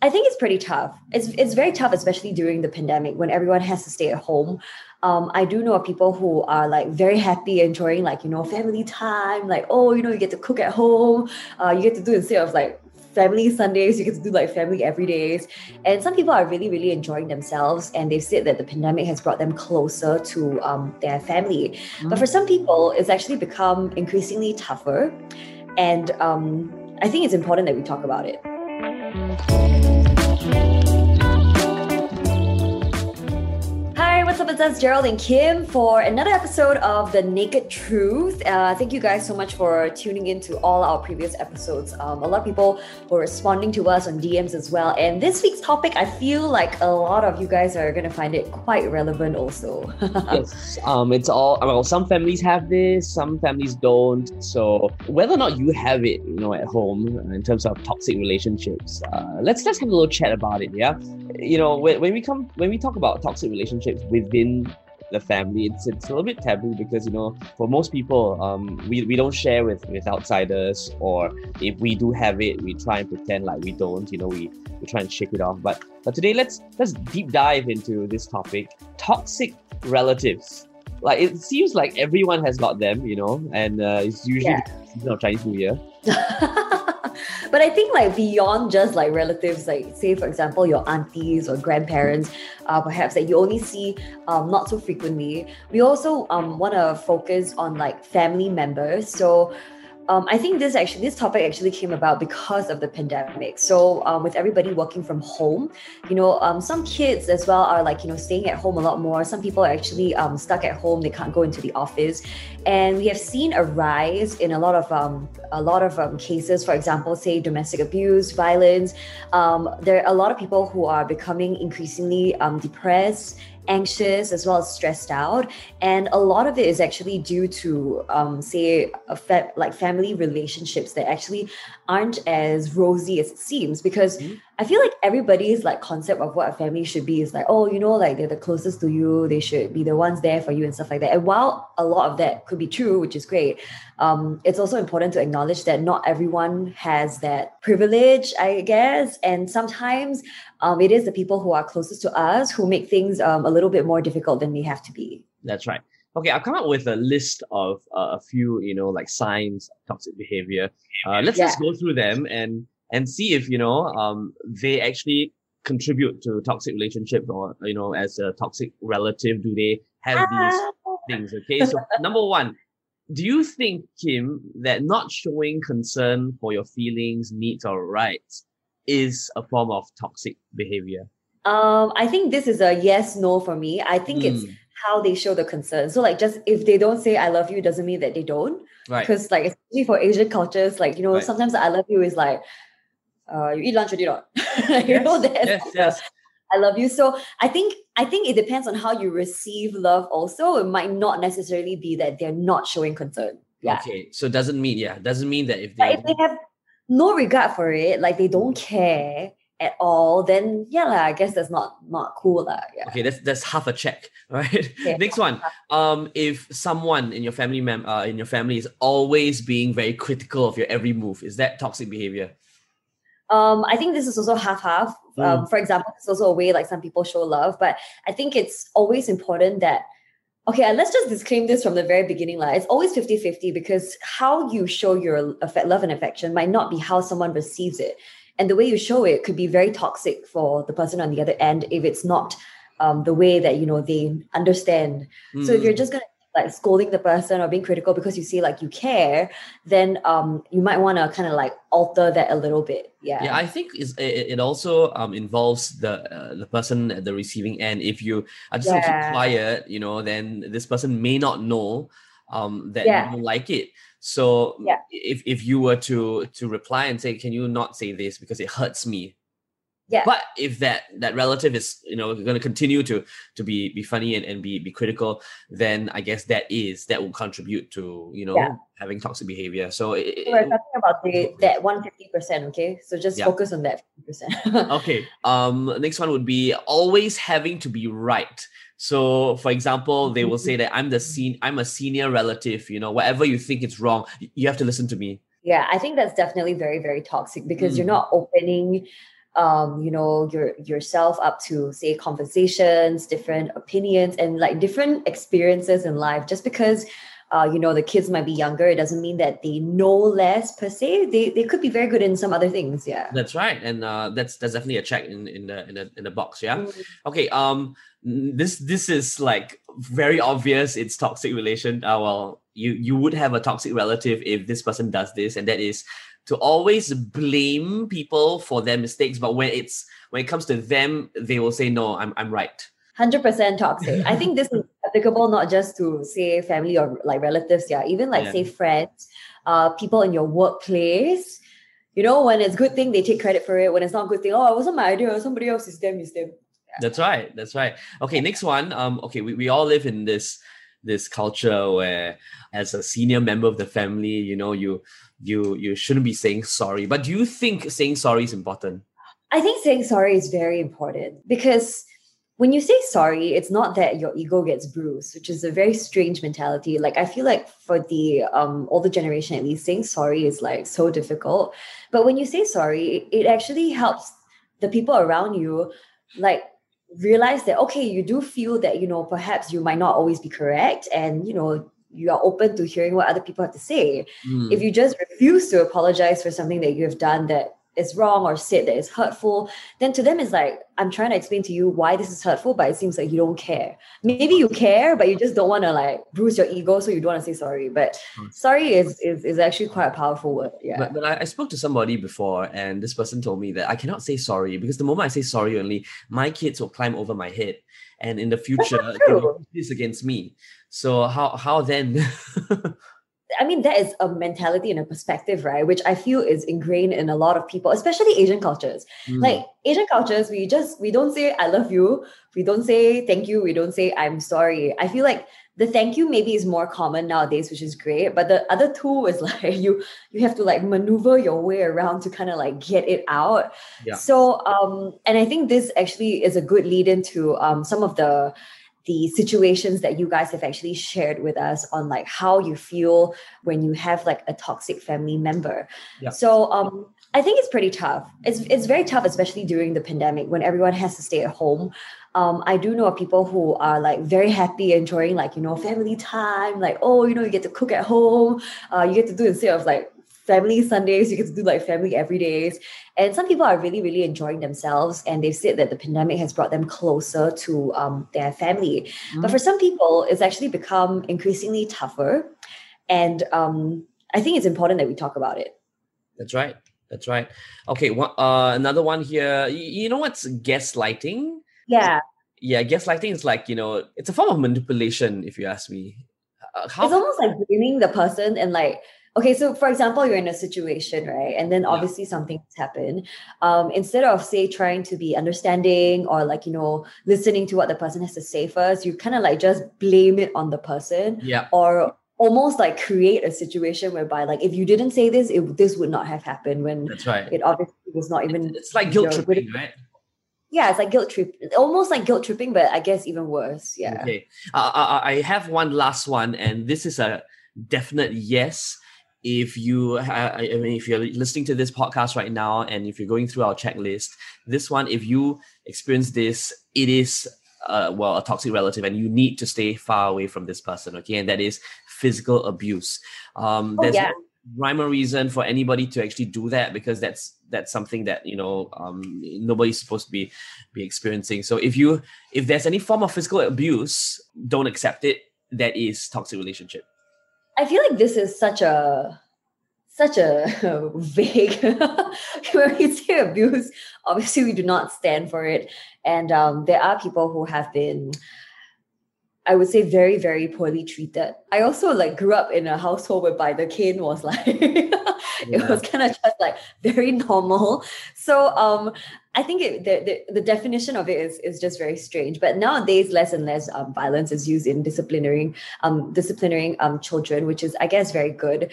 I think it's pretty tough. It's it's very tough, especially during the pandemic when everyone has to stay at home. Um, I do know of people who are like very happy enjoying like you know family time, like oh you know you get to cook at home, uh, you get to do instead of like family Sundays, you get to do like family every days. And some people are really, really enjoying themselves. And they've said that the pandemic has brought them closer to um, their family. Mm-hmm. But for some people, it's actually become increasingly tougher. And um, I think it's important that we talk about it. Thank you. What's up? It's us, Gerald and Kim, for another episode of The Naked Truth. Uh, thank you guys so much for tuning in to all our previous episodes. Um, a lot of people were responding to us on DMs as well. And this week's topic, I feel like a lot of you guys are going to find it quite relevant also. yes, um, it's all, well, some families have this, some families don't. So whether or not you have it, you know, at home in terms of toxic relationships, uh, let's, let's have a little chat about it, yeah? You know, when, when we come, when we talk about toxic relationships with within the family. It's, it's a little bit taboo because you know for most people um we, we don't share with with outsiders or if we do have it we try and pretend like we don't you know we we try and shake it off. But but today let's let's deep dive into this topic toxic relatives. Like it seems like everyone has got them you know and uh, it's usually yeah. the season of chinese new year but I think like beyond just like relatives, like say for example your aunties or grandparents, uh, perhaps that you only see um, not so frequently. We also um, want to focus on like family members. So um, I think this actually this topic actually came about because of the pandemic. So um, with everybody working from home, you know, um, some kids as well are like you know staying at home a lot more. Some people are actually um, stuck at home; they can't go into the office, and we have seen a rise in a lot of um, a lot of um, cases. For example, say domestic abuse, violence. there are a lot of people who are becoming increasingly depressed anxious as well as stressed out and a lot of it is actually due to um, say fa- like family relationships that actually aren't as rosy as it seems because mm-hmm. I feel like everybody's like concept of what a family should be is like, oh, you know, like they're the closest to you, they should be the ones there for you and stuff like that. And while a lot of that could be true, which is great, um, it's also important to acknowledge that not everyone has that privilege, I guess. And sometimes um, it is the people who are closest to us who make things um, a little bit more difficult than they have to be. That's right. Okay, I've come up with a list of uh, a few, you know, like signs of toxic behavior. Uh, let's yeah. just go through them and and see if you know um, they actually contribute to toxic relationships or you know as a toxic relative do they have these ah. things okay so number one do you think kim that not showing concern for your feelings needs or rights is a form of toxic behavior um i think this is a yes no for me i think mm. it's how they show the concern so like just if they don't say i love you doesn't mean that they don't right because like especially for asian cultures like you know right. sometimes i love you is like uh, you eat lunch or not? you yes, know that. Yes, yes. I love you. So I think I think it depends on how you receive love. Also, it might not necessarily be that they're not showing concern. Yeah. Okay. So it doesn't mean yeah doesn't mean that if they if they have no regard for it, like they don't care at all, then yeah, like, I guess that's not not cool. Like, yeah. Okay, that's that's half a check, right? Okay. Next one. Um, if someone in your family mem uh, in your family is always being very critical of your every move, is that toxic behavior? Um, I think this is also half half. Mm. Um, for example, it's also a way like some people show love, but I think it's always important that okay, let's just disclaim this from the very beginning. Like, it's always 50 50 because how you show your love and affection might not be how someone receives it. And the way you show it could be very toxic for the person on the other end if it's not um, the way that you know they understand. Mm. So if you're mm. just gonna like scolding the person or being critical because you see like you care, then um you might want to kind of like alter that a little bit. Yeah. Yeah, I think is it, it also um involves the uh, the person at the receiving end. If you are just yeah. keep quiet, you know, then this person may not know um that yeah. you don't like it. So yeah. if if you were to to reply and say, can you not say this because it hurts me? Yeah. But if that that relative is you know going to continue to to be be funny and, and be be critical, then I guess that is that will contribute to you know Yeah. having toxic behavior. So it, we're talking about the that one fifty percent, okay? So just Yeah. focus on that fifty percent. okay. Um. Next one would be always having to be right. So, for example, they will say that I'm the sen- I'm a senior relative. You know, whatever you think is wrong, you have to listen to me. Yeah, I think that's definitely very, very toxic because you're Mm. not opening um, you know, your yourself up to say conversations, different opinions, and like different experiences in life. Just because uh, you know, the kids might be younger, it doesn't mean that they know less per se. They they could be very good in some other things. Yeah. That's right, and uh, that's that's definitely a check in in the in the in the box. Yeah. Mm. Okay. Um. This this is like very obvious. It's toxic relation. Uh, well, you you would have a toxic relative if this person does this, and that is to always blame people for their mistakes. But when it's when it comes to them, they will say, "No, I'm I'm right." Hundred percent toxic. I think this is applicable not just to say family or like relatives, yeah, even like Yeah. say friends, uh, people in your workplace. You know, when it's good thing, they take credit for it. When it's not good thing, oh, it wasn't my idea. Somebody else's is them, is them. That's right. That's right. Okay, next one. Um, okay, we, we all live in this this culture where as a senior member of the family, you know, you you you shouldn't be saying sorry. But do you think saying sorry is important? I think saying sorry is very important because when you say sorry, it's not that your ego gets bruised, which is a very strange mentality. Like I feel like for the um older generation at least, saying sorry is like so difficult. But when you say sorry, it, actually helps the people around you like realize that okay, you do feel that you know perhaps you might not always be correct, and you know you are open to hearing what other people have to say Hmm. if you just refuse to apologize for something that you have done that is wrong or said that is hurtful, then to them it's like, I'm trying to explain to you why this is hurtful, but it seems like you don't care. Maybe you care, but you just don't want to like bruise your ego, so you don't want to say sorry. But Mm. sorry is, is is actually quite a powerful word. Yeah. But, but I, I spoke to somebody before, and this person told me that I cannot say sorry because the moment I say sorry, only my kids will climb over my head, and in the future, they will use this against me. So how how then? I mean, that is a mentality and a perspective, right? Which I feel is ingrained in a lot of people, especially Asian cultures. Hmm. Like Asian cultures, we just we don't say I love you, we don't say thank you, we don't say I'm sorry. I feel like the thank you maybe is more common nowadays, which is great. But the other two is like you you have to like maneuver your way around to kind of like get it out. Yeah. So um, and I think this actually is a good lead into um some of the the situations that you guys have actually shared with us on like how you feel when you have like a toxic family member. Yeah. So um I think it's pretty tough. It's it's very tough, especially during the pandemic when everyone has to stay at home. Um, I do know of people who are like very happy enjoying like you know family time, like oh you know you get to cook at home, uh, you get to do instead of like family Sundays, you get to do like family every days. And some people are really, really enjoying themselves. And they've said that the pandemic has brought them closer to um, their family. But for some people, it's actually become increasingly tougher. And um, I think it's important that we talk about it. That's right. That's right. Okay. One, uh, another one here. You, you know what's gaslighting? Yeah. Yeah, gaslighting is like you know, it's a form of manipulation. If you ask me, uh, how It's almost like blaming the person and like, okay, so for example, you're in a situation, right? And then Yeah. obviously something's happened. Um, instead of say trying to be understanding or like, you know, listening to what the person has to say first, you kind of like just blame it on the person yeah, or almost like create a situation whereby like if you didn't say this, it, this would not have happened when that's right. it obviously was not even It's like guilt tripping, right? yeah, it's like guilt trip, almost like guilt tripping, but I guess even worse. Yeah. Okay. Uh, I, I have one last one, and this is a definite yes. If you, ha- I mean, if you're listening to this podcast right now, and if you're going through our checklist, this one, if you experience this, it is, uh, well, a toxic relative, and you need to stay far away from this person. Okay, and that is physical abuse. Um, Oh, there's yeah. no rhyme or reason for anybody to actually do that because that's that's something that you know um, nobody's supposed to be be experiencing. So if you if there's any form of physical abuse, don't accept it. That is toxic relationship. I feel like this is such a such a vague when we say abuse. Obviously we do not stand for it. And um, there are people who have been I would say very, very poorly treated. I also like grew up in a household whereby the cane was like it was kind of just like very normal. So um I think it, the, the, the definition of it is, is just very strange. But nowadays, less and less um, violence is used in disciplining um, disciplining um, children, which is, I guess, very good.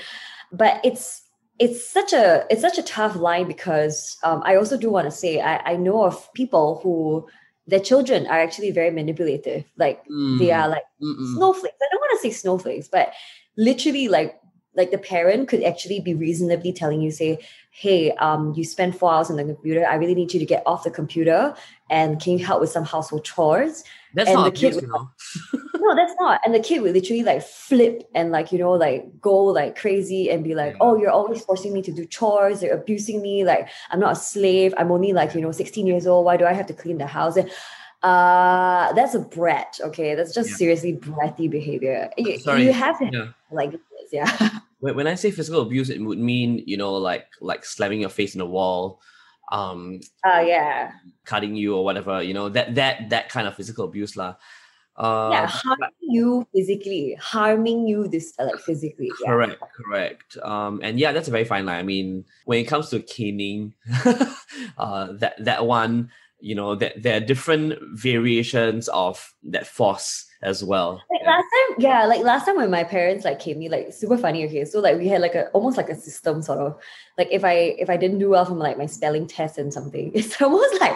But it's it's such a it's such a tough line because um, I also do want to say I, I know of people who their children are actually very manipulative. Like mm. they are like Mm-mm. snowflakes. I don't want to say snowflakes, but literally like like the parent could actually be reasonably telling you, say, hey, um, you spend four hours on the computer. I really need you to get off the computer and can you help with some household chores? That's and not the kid know. no, that's not. And the kid would literally like flip and like, you know, like go like crazy and be like, Yeah. oh, you're always forcing me to do chores. You're abusing me. Like, I'm not a slave. I'm only like, you know, 16 years old. Why do I have to clean the house? And, uh, that's a brat. Okay. That's just Yeah. seriously bratty behavior. You, Sorry. you have to Yeah. like this. Yeah. When, when I say physical abuse, it would mean you know like like slamming your face in the wall, um, Uh, yeah. cutting you or whatever. You know that that that kind of physical abuse, lah. Uh, yeah. Harming you physically, harming you this uh, like physically. Yeah. Correct, correct. Um, and yeah, that's a very fine line. I mean, when it comes to caning, uh, that that one, you know, that there are different variations of that force as well. Like Yeah. last time, yeah, like last time when my parents like came me, like super funny. Okay, so like we had like a almost like a system sort of like if I if I didn't do well from like my spelling test and something, it's almost like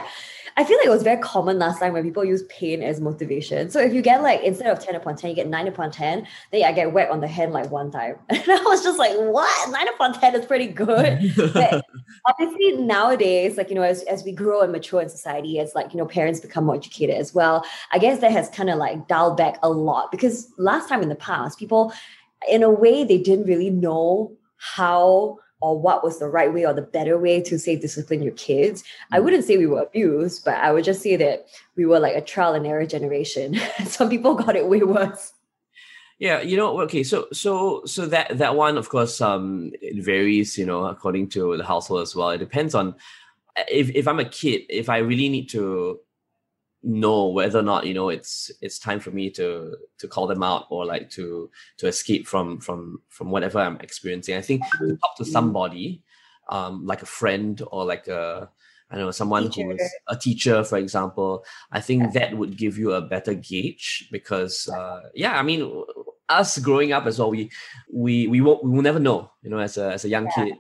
I feel like it was very common last time when people use pain as motivation. So if you get like instead of ten upon ten, you get nine upon ten, then I get whacked on the hand like one time, and I was just like, what nine upon ten is pretty good. But obviously nowadays like you know as, as we grow and mature in society as like you know parents become more educated as well i guess that has kind of like dialed back a lot because last time in the past people in a way they didn't really know how or what was the right way or the better way to say discipline your kids. I wouldn't say we were abused but i would just say that we were like a trial and error generation. Some people got it way worse. Yeah, you know, okay, so so so that that one, of course, um, it varies, you know, according to the household as well. It depends on if if I'm a kid, if I really need to know whether or not you know it's it's time for me to to call them out or like to to escape from from from whatever I'm experiencing. I think to talk to somebody, um, like a friend or like a I don't know someone Teacher. who's a teacher, for example. I think that would give you a better gauge because uh, yeah, I mean us growing up as well, we we we won't we will never know, you know, as a as a young Yeah. kid.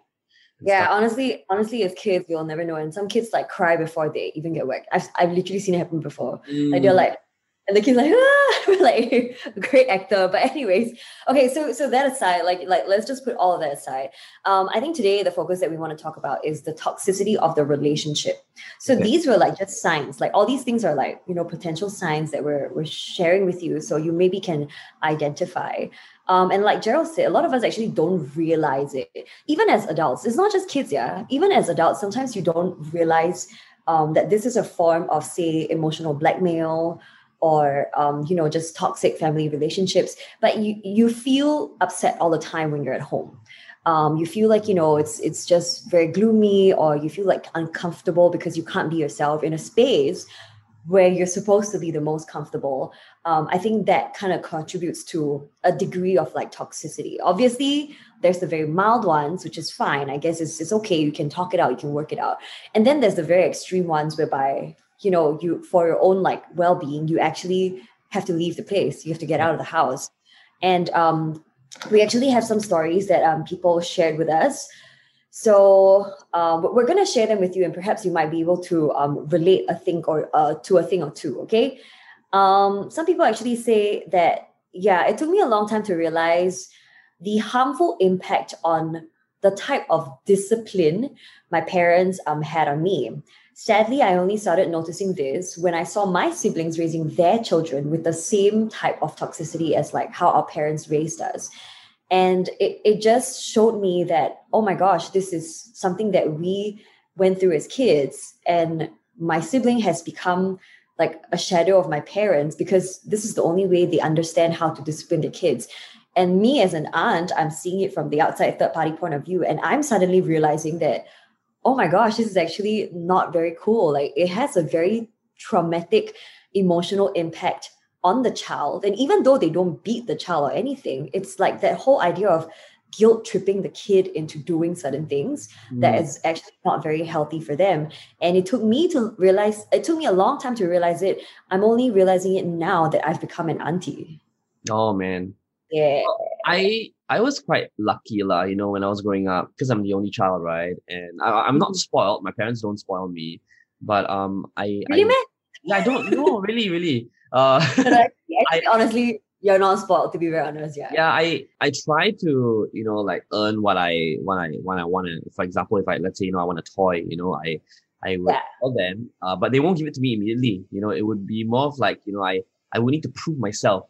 Yeah, stuff. honestly, honestly, as kids, we'll never know. And some kids like cry before they even get whacked. I've, I've literally seen it happen before. Like they're Mm, like, and the kid's like, ah! like great actor. But anyways, okay. So so that aside, like like let's just put all of that aside. Um, I think today the focus that we want to talk about is the toxicity of the relationship. So Okay. these were like just signs. Like all these things are like you know potential signs that we're we're sharing with you, so you maybe can identify. Um, and like Gerald said, a lot of us actually don't realize it. Even as adults, it's not just kids, yeah. Even as adults, sometimes you don't realize um, that this is a form of, say, emotional blackmail or um, you know just toxic family relationships. But you you feel upset all the time when you're at home. Um, you feel like you know it's it's just very gloomy, or you feel like uncomfortable because you can't be yourself in a space where you're supposed to be the most comfortable um, I think that kind of contributes to a degree of like toxicity. Obviously, there's the very mild ones, which is fine. I guess it's, it's okay. You can talk it out, you can work it out. And then there's the very extreme ones whereby, you know, you for your own like well-being, you actually have to leave the place. You have to get out of the house. And um, we actually have some stories that um, people shared with us. So um, we're going to share them with you, and perhaps you might be able to um, relate a thing or uh, to a thing or two. Okay um, some people actually say that yeah it took me a long time to realize the harmful impact on the type of discipline my parents um, had on me sadly i only started noticing this when i saw my siblings raising their children with the same type of toxicity as like how our parents raised us and it, it just showed me that oh my gosh this is something that we went through as kids and my sibling has become like a shadow of my parents because this is the only way they understand how to discipline their kids. And me as an aunt, I'm seeing it from the outside third party point of view. And I'm suddenly realizing that, oh my gosh, this is actually not very cool. Like it has a very traumatic emotional impact on the child. And even though they don't beat the child or anything, it's like that whole idea of guilt tripping the kid into doing certain things mm. that is actually not very healthy for them. And it took me to realize, it took me a long time to realize it. I'm only realizing it now that I've become an auntie. Oh man. Yeah. I I was quite lucky lah, you know, when I was growing up because I'm the only child, right? And I, am not mm-hmm. spoiled. My parents don't spoil me, but um, I really, I, man? Yeah, I don't know, really, really. Uh, I, honestly, you're not spoiled to be very honest. Yeah. Yeah, I I try to you know like earn what I when I when I want to. For example, if I let's say you know I want a toy, you know I I would yeah. tell them, uh, but they won't give it to me immediately. You know, it would be more of like you know I I would need to prove myself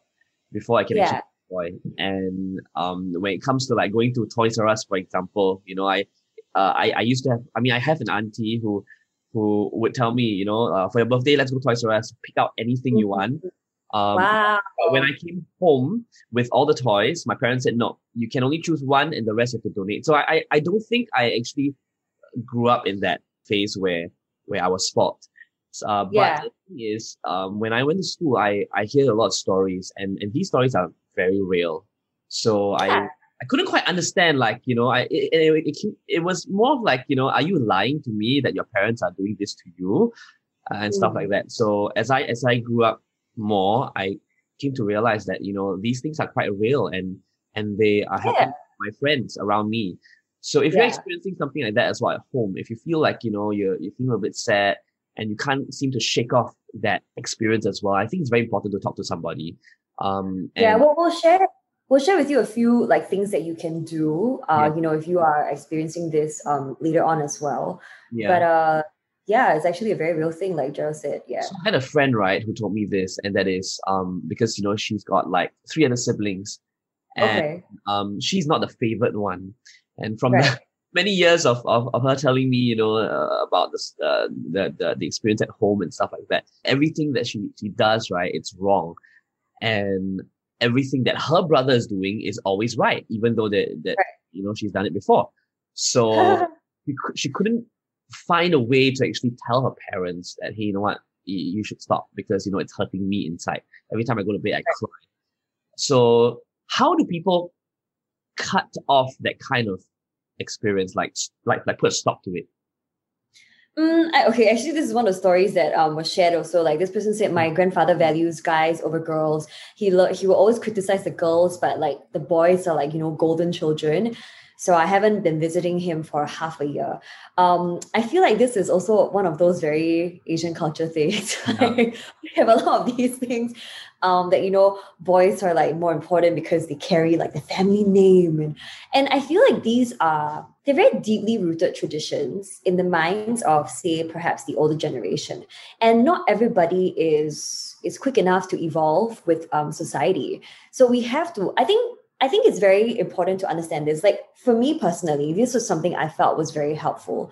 before I can yeah. actually toy. And um, when it comes to like going to Toys R Us, for example, you know, I, uh, I, I used to have, I mean, I have an auntie who, who would tell me, you know, uh, for your birthday, let's go to Toys R Us, pick out anything you want. Um, wow. when I came home with all the toys, my parents said, no, you can only choose one and the rest you have to donate. So I, I, I don't think I actually grew up in that phase where, where I was spoiled. Uh, but yeah. the thing is, um, when I went to school, I, I hear a lot of stories and, and these stories are very real. So I, I couldn't quite understand, like, you know, I, it, it, it, it, was more of like, you know, are you lying to me that your parents are doing this to you uh, and mm. stuff like that. So as I, as I grew up more, I came to realize that, you know, these things are quite real and, and they are yeah. happening my friends around me. So if yeah. you're experiencing something like that as well at home, if you feel like, you know, you're, you feel a bit sad and you can't seem to shake off that experience as well, I think it's very important to talk to somebody. Um, yeah, we'll, we'll share we'll share with you a few like things that you can do. Uh, yeah. you know, if you are experiencing this um later on as well. Yeah. But uh, yeah, it's actually a very real thing, like Joe said. Yeah. So I had a friend, right, who told me this, and that is um because you know she's got like three other siblings, and okay. um she's not the favorite one, and from right. the, many years of, of, of her telling me, you know, uh, about this, uh, the, the the experience at home and stuff like that. Everything that she she does, right, it's wrong and everything that her brother is doing is always right, even though that that right. you know she's done it before. So she, she couldn't find a way to actually tell her parents that hey, you know what, you, you, should stop because you know it's hurting me inside. Every time I go to bed, I cry. So how do people cut off that kind of experience, like like like put a stop to it? Mm, I, okay, actually, this is one of the stories that um, was shared also. Like this person said, my grandfather values guys over girls. He lo- he will always criticize the girls, but like the boys are like you know golden children. So I haven't been visiting him for half a year. Um, I feel like this is also one of those very Asian culture things. Yeah. we have a lot of these things um, that you know boys are like more important because they carry like the family name and and I feel like these are they're very deeply rooted traditions in the minds of say perhaps the older generation, and not everybody is is quick enough to evolve with um, society. So we have to. I think I think it's very important to understand this. Like for me personally, this was something I felt was very helpful.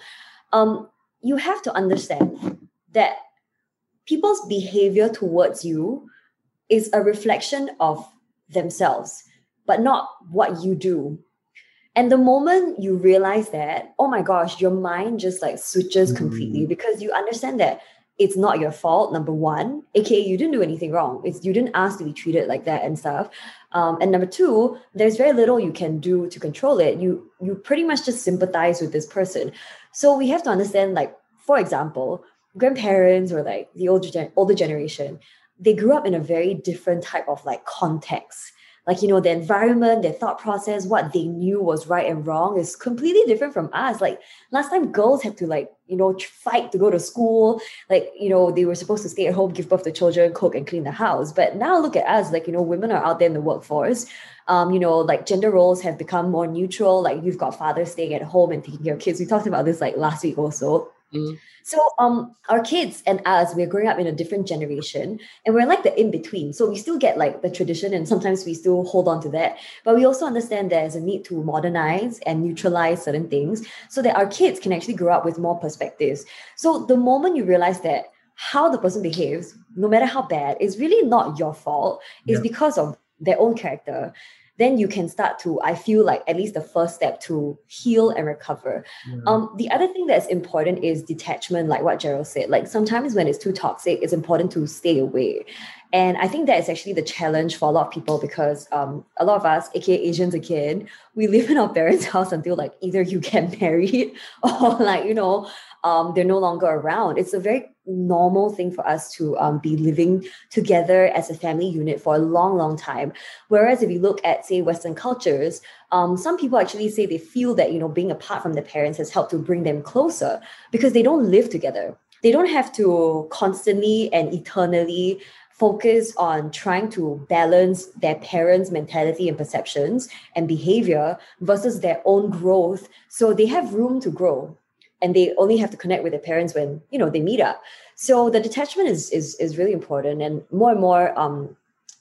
Um, you have to understand that people's behavior towards you is a reflection of themselves, but not what you do. And the moment you realize that, oh my gosh, your mind just like switches mm-hmm. completely because you understand that it's not your fault number one aka you didn't do anything wrong it's you didn't ask to be treated like that and stuff um, and number two there's very little you can do to control it you you pretty much just sympathize with this person so we have to understand like for example grandparents or like the older gen- older generation they grew up in a very different type of like context like you know the environment their thought process what they knew was right and wrong is completely different from us like last time girls had to like you know fight to go to school like you know they were supposed to stay at home give birth to children cook and clean the house but now look at us like you know women are out there in the workforce um, you know, like gender roles have become more neutral. Like you've got fathers staying at home and taking care of kids. We talked about this like last week also. Mm. So um our kids and us, we're growing up in a different generation and we're like the in-between. So we still get like the tradition and sometimes we still hold on to that. But we also understand there's a need to modernize and neutralize certain things so that our kids can actually grow up with more perspectives. So the moment you realize that how the person behaves, no matter how bad, is really not your fault, is yeah. because of their own character then you can start to i feel like at least the first step to heal and recover. Yeah. um, the other thing that's important is detachment like what gerald said. Like sometimes when it's too toxic it's important to stay away. And i think that is actually the challenge for a lot of people because um, a lot of us aka asians again we live in our parents house until like either you get married or like you know um, they're no longer around. It's a very normal thing for us to um, be living together as a family unit for a long long time Whereas if you look at, say, Western cultures, um, some people actually say they feel that, you know, being apart from their parents has helped to bring them closer because they don't live together. They don't have to constantly and eternally focus on trying to balance their parents' mentality and perceptions and behavior versus their own growth. So they have room to grow and they only have to connect with their parents when, you know, they meet up. So the detachment is is, is really important and more and more um,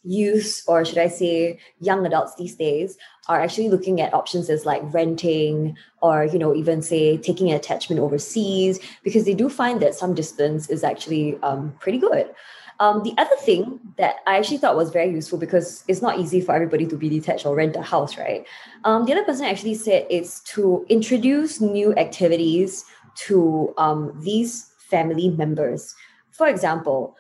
youth or should i say young adults these days are actually looking at options as like renting or you know even say taking an attachment overseas because they do find that some distance is actually um, pretty good um, the other thing that i actually thought was very useful because it's not easy for everybody to be detached or rent a house right um, the other person actually said it's to introduce new activities to um, these family members for example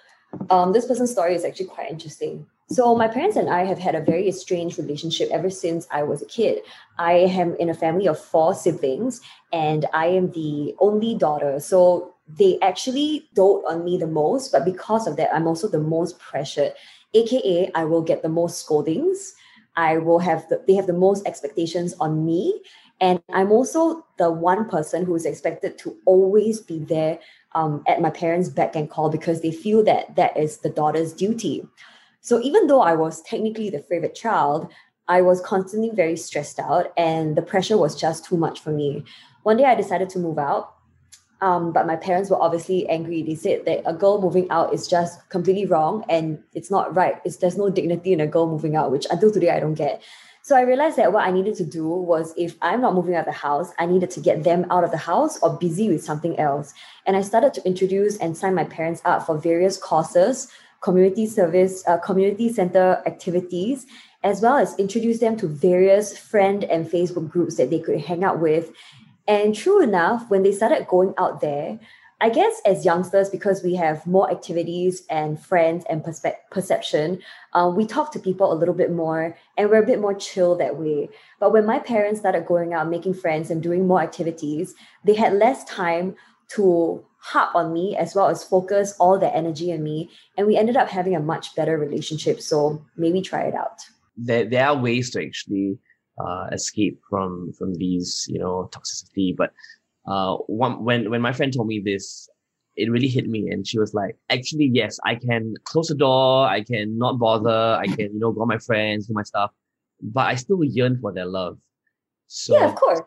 um, this person's story is actually quite interesting so my parents and I have had a very strange relationship ever since I was a kid. I am in a family of four siblings and I am the only daughter. So they actually dote on me the most, but because of that, I'm also the most pressured. AKA, I will get the most scoldings. I will have the, they have the most expectations on me. And I'm also the one person who is expected to always be there um, at my parents' beck and call because they feel that that is the daughter's duty. So even though I was technically the favorite child, I was constantly very stressed out and the pressure was just too much for me. One day I decided to move out. Um, but my parents were obviously angry. They said that a girl moving out is just completely wrong and it's not right. It's there's no dignity in a girl moving out, which until today I don't get. So I realized that what I needed to do was if I'm not moving out of the house, I needed to get them out of the house or busy with something else. And I started to introduce and sign my parents up for various courses community service, uh, community center activities, as well as introduce them to various friend and Facebook groups that they could hang out with. And true enough, when they started going out there, I guess as youngsters, because we have more activities and friends and perspe- perception, um, we talk to people a little bit more and we're a bit more chill that way. But when my parents started going out, making friends and doing more activities, they had less time to harp on me as well as focus all their energy on me. And we ended up having a much better relationship. So maybe try it out. There, there are ways to actually uh, escape from from these, you know, toxicity. But uh, one, when when my friend told me this, it really hit me, and she was like, "Actually, yes, I can close the door, I can not bother, I can, you know, go with my friends, do my stuff, but I still yearn for their love." So yeah, of course.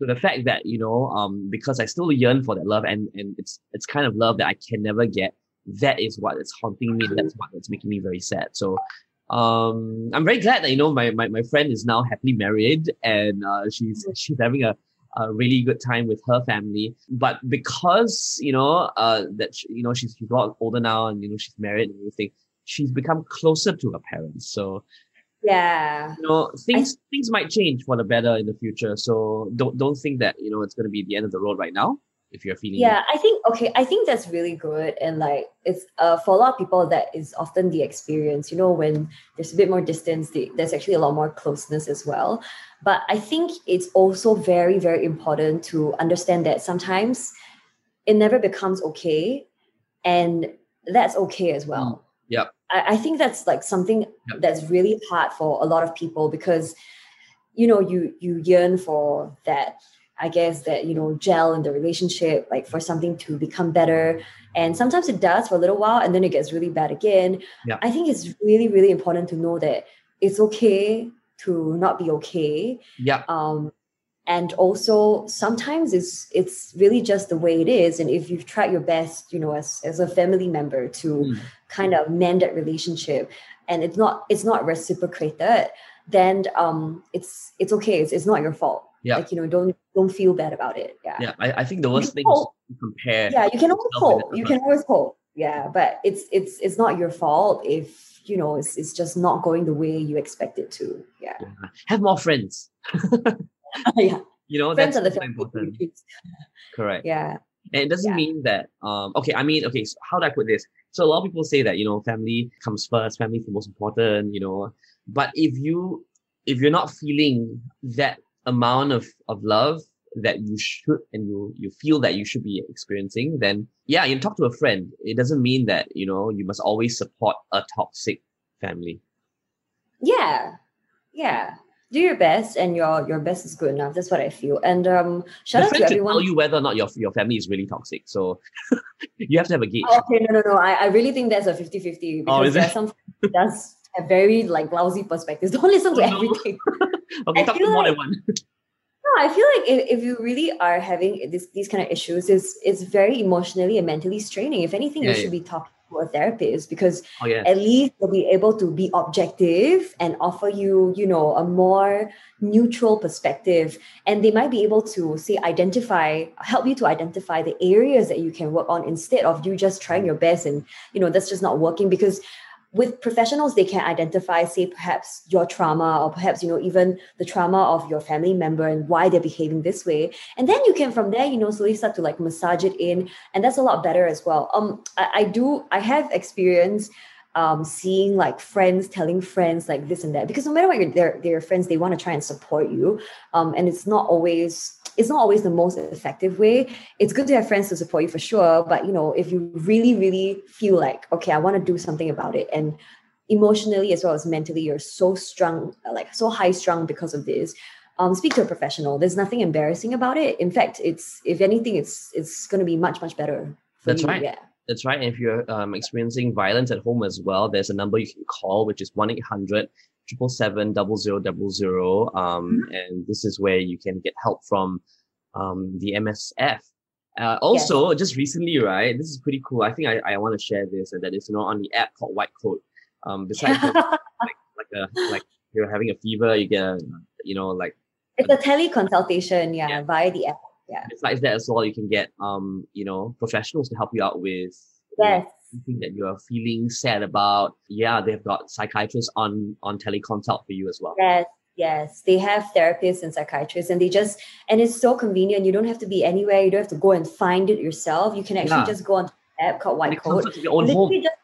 So the fact that you know, um, because I still yearn for that love, and and it's it's kind of love that I can never get. That is what is haunting me. That's what that's making me very sad. So, um, I'm very glad that you know my my, my friend is now happily married and uh, she's she's having a, a really good time with her family. But because you know uh that she, you know she's she's a lot older now and you know she's married and everything, she's become closer to her parents. So Yeah. you know things things might change for the better in the future so don't don't think that you know it's going to be the end of the road right now if you're feeling Yeah, I think okay. I think that's really good, and like it's uh for a lot of people that is often the experience. You know, when there's a bit more distance, the, there's actually a lot more closeness as well. But I think it's also very very important to understand that sometimes it never becomes okay, and that's okay as well. Yeah, I, I think that's like something Yep. that's really hard for a lot of people because you know you you yearn for that i guess that you know gel in the relationship like for something to become better and sometimes it does for a little while and then it gets really bad again Yeah. i think it's really really important to know that it's okay to not be okay Yep. um and also sometimes it's it's really just the way it is and if you've tried your best you know as as a family member to Mm. kind of mend that relationship and it's not it's not reciprocated then um it's it's okay it's, it's not your fault Yeah. like you know don't don't feel bad about it yeah yeah I, I think the worst thing is to compare yeah you can always hope you can always hope yeah but it's it's it's not your fault if you know it's, is just not going the way you expect it to. Yeah. Yeah. Have more friends. yeah. You know, Friends that's are the super important. Correct. Yeah. And it doesn't Yeah. mean that um okay, I mean okay, so how do I put this? So a lot of people say that, you know, family comes first, family is the most important, you know. But if you if you're not feeling that amount of, of love that you should and you you feel that you should be experiencing, then yeah, you talk to a friend. It doesn't mean that, you know, you must always support a toxic family. Yeah. Yeah. Do your best and your your best is good enough. That's what I feel. And um shout the out to everyone. tell you whether or not your your family is really toxic. So you have to have a gauge. Oh, okay, no, no, no. I, I really think that's a 50-50 because Oh, is there are some does have very like lousy perspectives. Don't listen to Oh, no. everything. Okay, I talk to feel more like- than one. No, I feel like if, if you really are having this, these kind of issues, it's, it's very emotionally and mentally straining. If anything, Yeah, you should be talking to a therapist because Oh yeah. at least they'll be able to be objective and offer you, you know, a more neutral perspective. And they might be able to say identify, help you to identify the areas that you can work on instead of you just trying your best and, you know, that's just not working because with professionals they can identify say perhaps your trauma or perhaps you know even the trauma of your family member and why they're behaving this way. And then you can from there you know slowly start to like massage it in and that's a lot better as well. Um i, I do i have experience um, seeing like friends telling friends like this and that because no matter what you're, they're, they're friends they want to try and support you. Um, and it's not always it's not always the most effective way it's good to have friends to support you for sure but you know if you really really feel like okay i want to do something about it and emotionally as well as mentally you're so strong like so high strung because of this um, speak to a professional there's nothing embarrassing about it in fact it's if anything it's it's going to be much much better for That's you. right. yeah That's right. And if you're um, experiencing violence at home as well, there's a number you can call, which is 1-800 777 0000. Um, and this is where you can get help from um, the MSF. Uh, also, just recently, right? This is pretty cool. I think I, I want to share this, and that is, you know, on the app called White Coat. Um, besides the- like like a like you're having a fever, you get a, you know like it's a teleconsultation yeah, Yeah. via the app yeah besides that as well, you can get um you know professionals to help you out with you know, yes something that you are feeling sad about. Yeah, they've got psychiatrists on on teleconsult for you as well. Yes, yes. They have therapists and psychiatrists, and they just and it's so convenient. You don't have to be anywhere. You don't have to go and find it yourself. You can actually Yeah. just go on the app called White it comes Coat. out to your own Literally home. just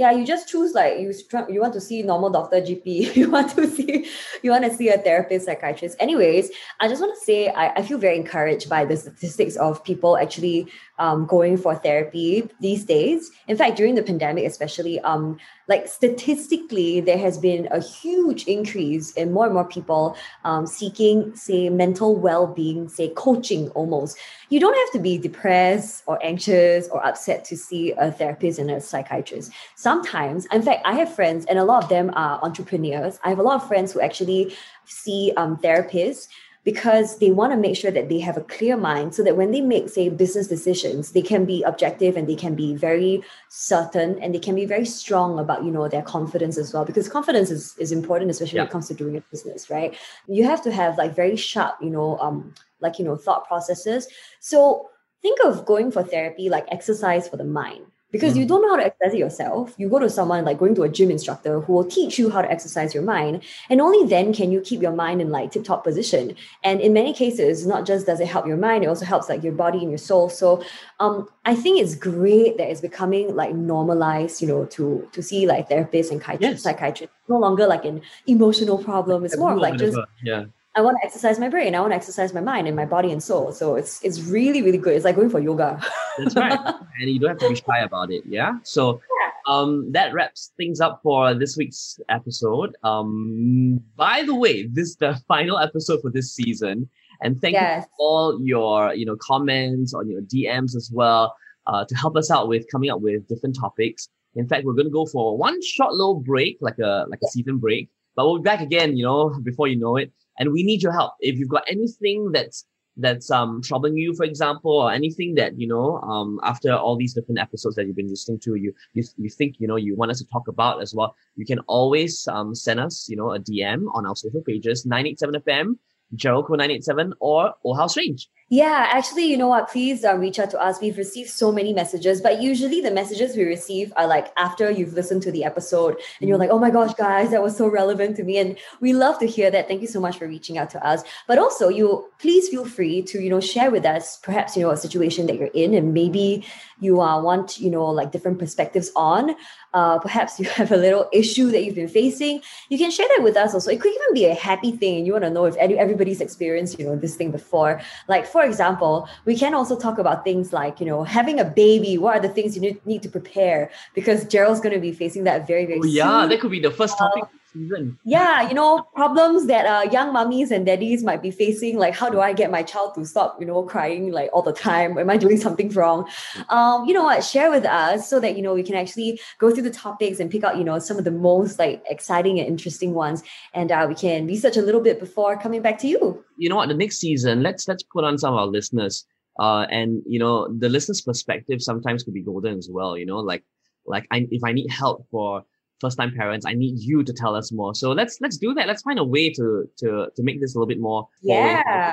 yeah, you just choose like you you want to see normal doctor, GP. You want to see you want to see a therapist, psychiatrist. Anyways, I just want to say I, I feel very encouraged by the statistics of people actually um, going for therapy these days. In fact, during the pandemic, especially, um, like statistically, there has been a huge increase in more and more people um, seeking, say, mental well-being, say, coaching almost. You don't have to be depressed or anxious or upset to see a therapist and a psychiatrist. Sometimes, in fact, I have friends, and a lot of them are entrepreneurs. I have a lot of friends who actually see um, therapists because they want to make sure that they have a clear mind so that when they make say business decisions they can be objective and they can be very certain and they can be very strong about you know their confidence as well because confidence is, is important especially when it comes to doing a business right? You have to have like very sharp you know um like you know thought processes. So think of going for therapy like exercise for the mind because you Mhm. don't know how to exercise it yourself you go to someone like going to a gym instructor who will teach you how to exercise your mind and only then can you keep your mind in like tip top position and in many cases not just does it help your mind it also helps like your body and your soul so um i think it's great that it's becoming like normalized you know to to see like therapists and psychiatrists Yes. psychiatrists no longer like an emotional problem it's more of like just yeah. I want to exercise my brain i want to exercise my mind and my body and soul so it's it's really really good it's like going for yoga That's right. and you don't have to be shy about it. Yeah. So um that wraps things up for this week's episode. Um by the way, this is the final episode for this season. And thank you for all your, you know, comments on your DMs as well, uh, to help us out with coming up with different topics. In fact, we're gonna go for one short little break, like a like a season break. But we'll be back again, you know, before you know it. And we need your help. If you've got anything that's that's um troubling you, for example, or anything that you know um after all these different episodes that you've been listening to, you you you think you know you want us to talk about as well, you can always um send us you know a DM on our social pages 987 FM, Jericho 987 or Oh How Strange. Yeah, actually, you know what? Please uh, reach out to us. We've received so many messages, but usually the messages we receive are like after you've listened to the episode and you're like, oh my gosh, guys, that was so relevant to me. And we love to hear that. Thank you so much for reaching out to us. But also, you please feel free to, you know, share with us perhaps, you know, a situation that you're in and maybe you uh, want, you know, like different perspectives on. Uh, perhaps you have a little issue that you've been facing. You can share that with us also. It could even be a happy thing you want to know if everybody's experienced, you know, this thing before. Like, for for example, we can also talk about things like, you know, having a baby. What are the things you need, need to prepare? Because Gerald's going to be facing that very, very oh, yeah, soon. that could be the first topic. Uh, season. Yeah, you know, problems that uh, young mummies and daddies might be facing, like how do I get my child to stop, you know, crying like all the time? Am I doing something wrong? Um, you know what? Share with us so that you know we can actually go through the topics and pick out, you know, some of the most like exciting and interesting ones, and uh, we can research a little bit before coming back to you. You know what? The next season, let's let's put on some of our listeners. Uh, and you know the listeners' perspective sometimes could be golden as well. You know, like like I, if I need help for first time parents i need you to tell us more. So let's let's do that. Let's find a way to to to make this a little bit more yeah.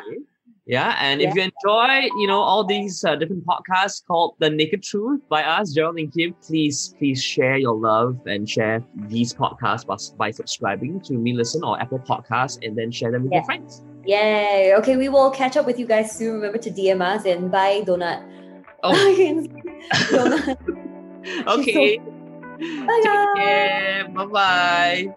yeah and yeah. if you enjoy you know all these uh, different podcasts called the naked truth by us gerald and kim please please share your love and share these podcasts by, by subscribing to meListen or apple podcasts and then share them with yeah. your friends. Yay. Okay we will catch up with you guys soon. Remember to dm us and buy donut. Oh. Donut. Okay. Bye, Take care. Bye bye.